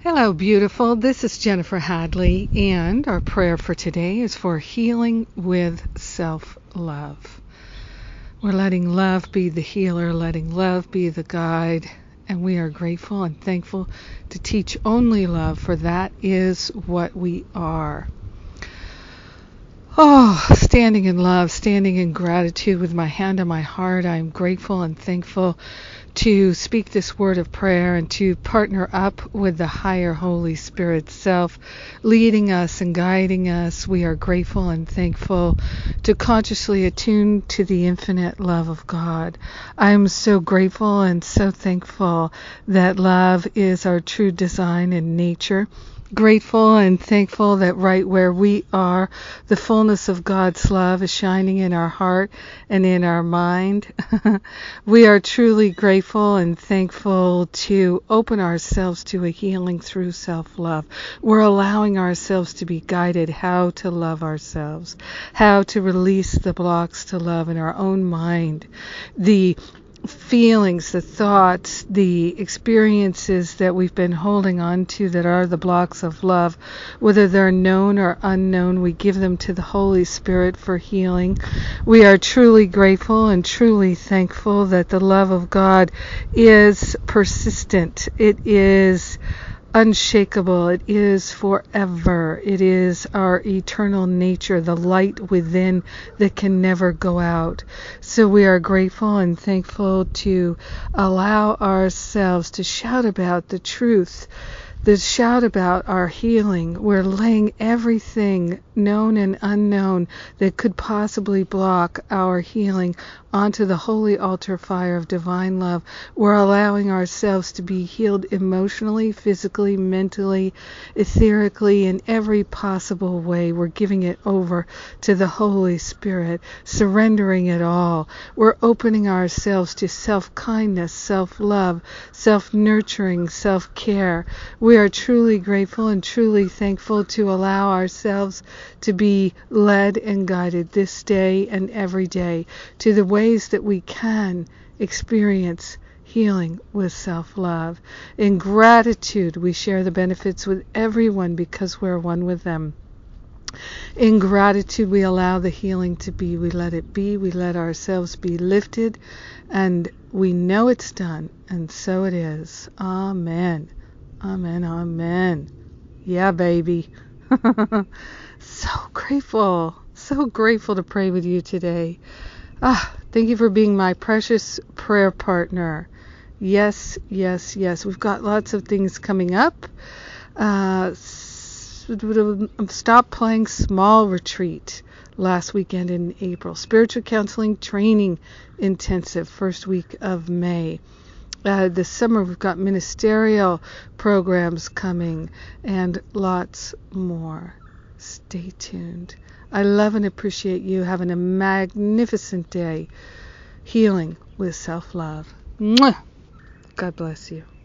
Hello, beautiful. This is Jennifer Hadley, and our prayer for today is for healing with self love. We're letting love be the healer, letting love be the guide, and we are grateful and thankful to teach only love, for that is what we are. Oh, Oh, standing in love, standing in gratitude with my hand on my heart, I am grateful and thankful to speak this word of prayer and to partner up with the higher Holy Spirit self, leading us and guiding us. We are grateful and thankful to consciously attune to the infinite love of God. I am so grateful and so thankful that love is our true design in nature grateful and thankful that right where we are, the fullness of God's love is shining in our heart and in our mind. we are truly grateful and thankful to open ourselves to a healing through self love. We're allowing ourselves to be guided how to love ourselves, how to release the blocks to love in our own mind, the feelings, the thoughts, the experiences that we've been holding on to that are the blocks of love, whether they're known or unknown, we give them to the Holy Spirit for healing. We are truly grateful and truly thankful that the love of God is persistent. It is unshakable. It is forever. It is our eternal nature, the light within that can never go out. So we are grateful and thankful to allow ourselves to shout about the truth the shout about our healing. We're laying everything, known and unknown, that could possibly block our healing onto the holy altar fire of divine love. We're allowing ourselves to be healed emotionally, physically, mentally, etherically, in every possible way. We're giving it over to the Holy Spirit, surrendering it all. We're opening ourselves to self kindness, self love, self nurturing, self care. We are truly grateful and truly thankful to allow ourselves to be led and guided this day and every day to the ways that we can experience healing with self love. In gratitude, we share the benefits with everyone because we're one with them. In gratitude, we allow the healing to be. We let it be. We let ourselves be lifted. And we know it's done. And so it is. Amen. Amen. Amen. Yeah, baby. so grateful. So grateful to pray with you today. Ah, thank you for being my precious prayer partner. Yes, yes, yes. We've got lots of things coming up. Uh, stop playing small retreat last weekend in April. Spiritual counseling training intensive first week of May uh, this summer we've got ministerial programs coming and lots more. Stay tuned. I love and appreciate you having a magnificent day healing with self love. God bless you.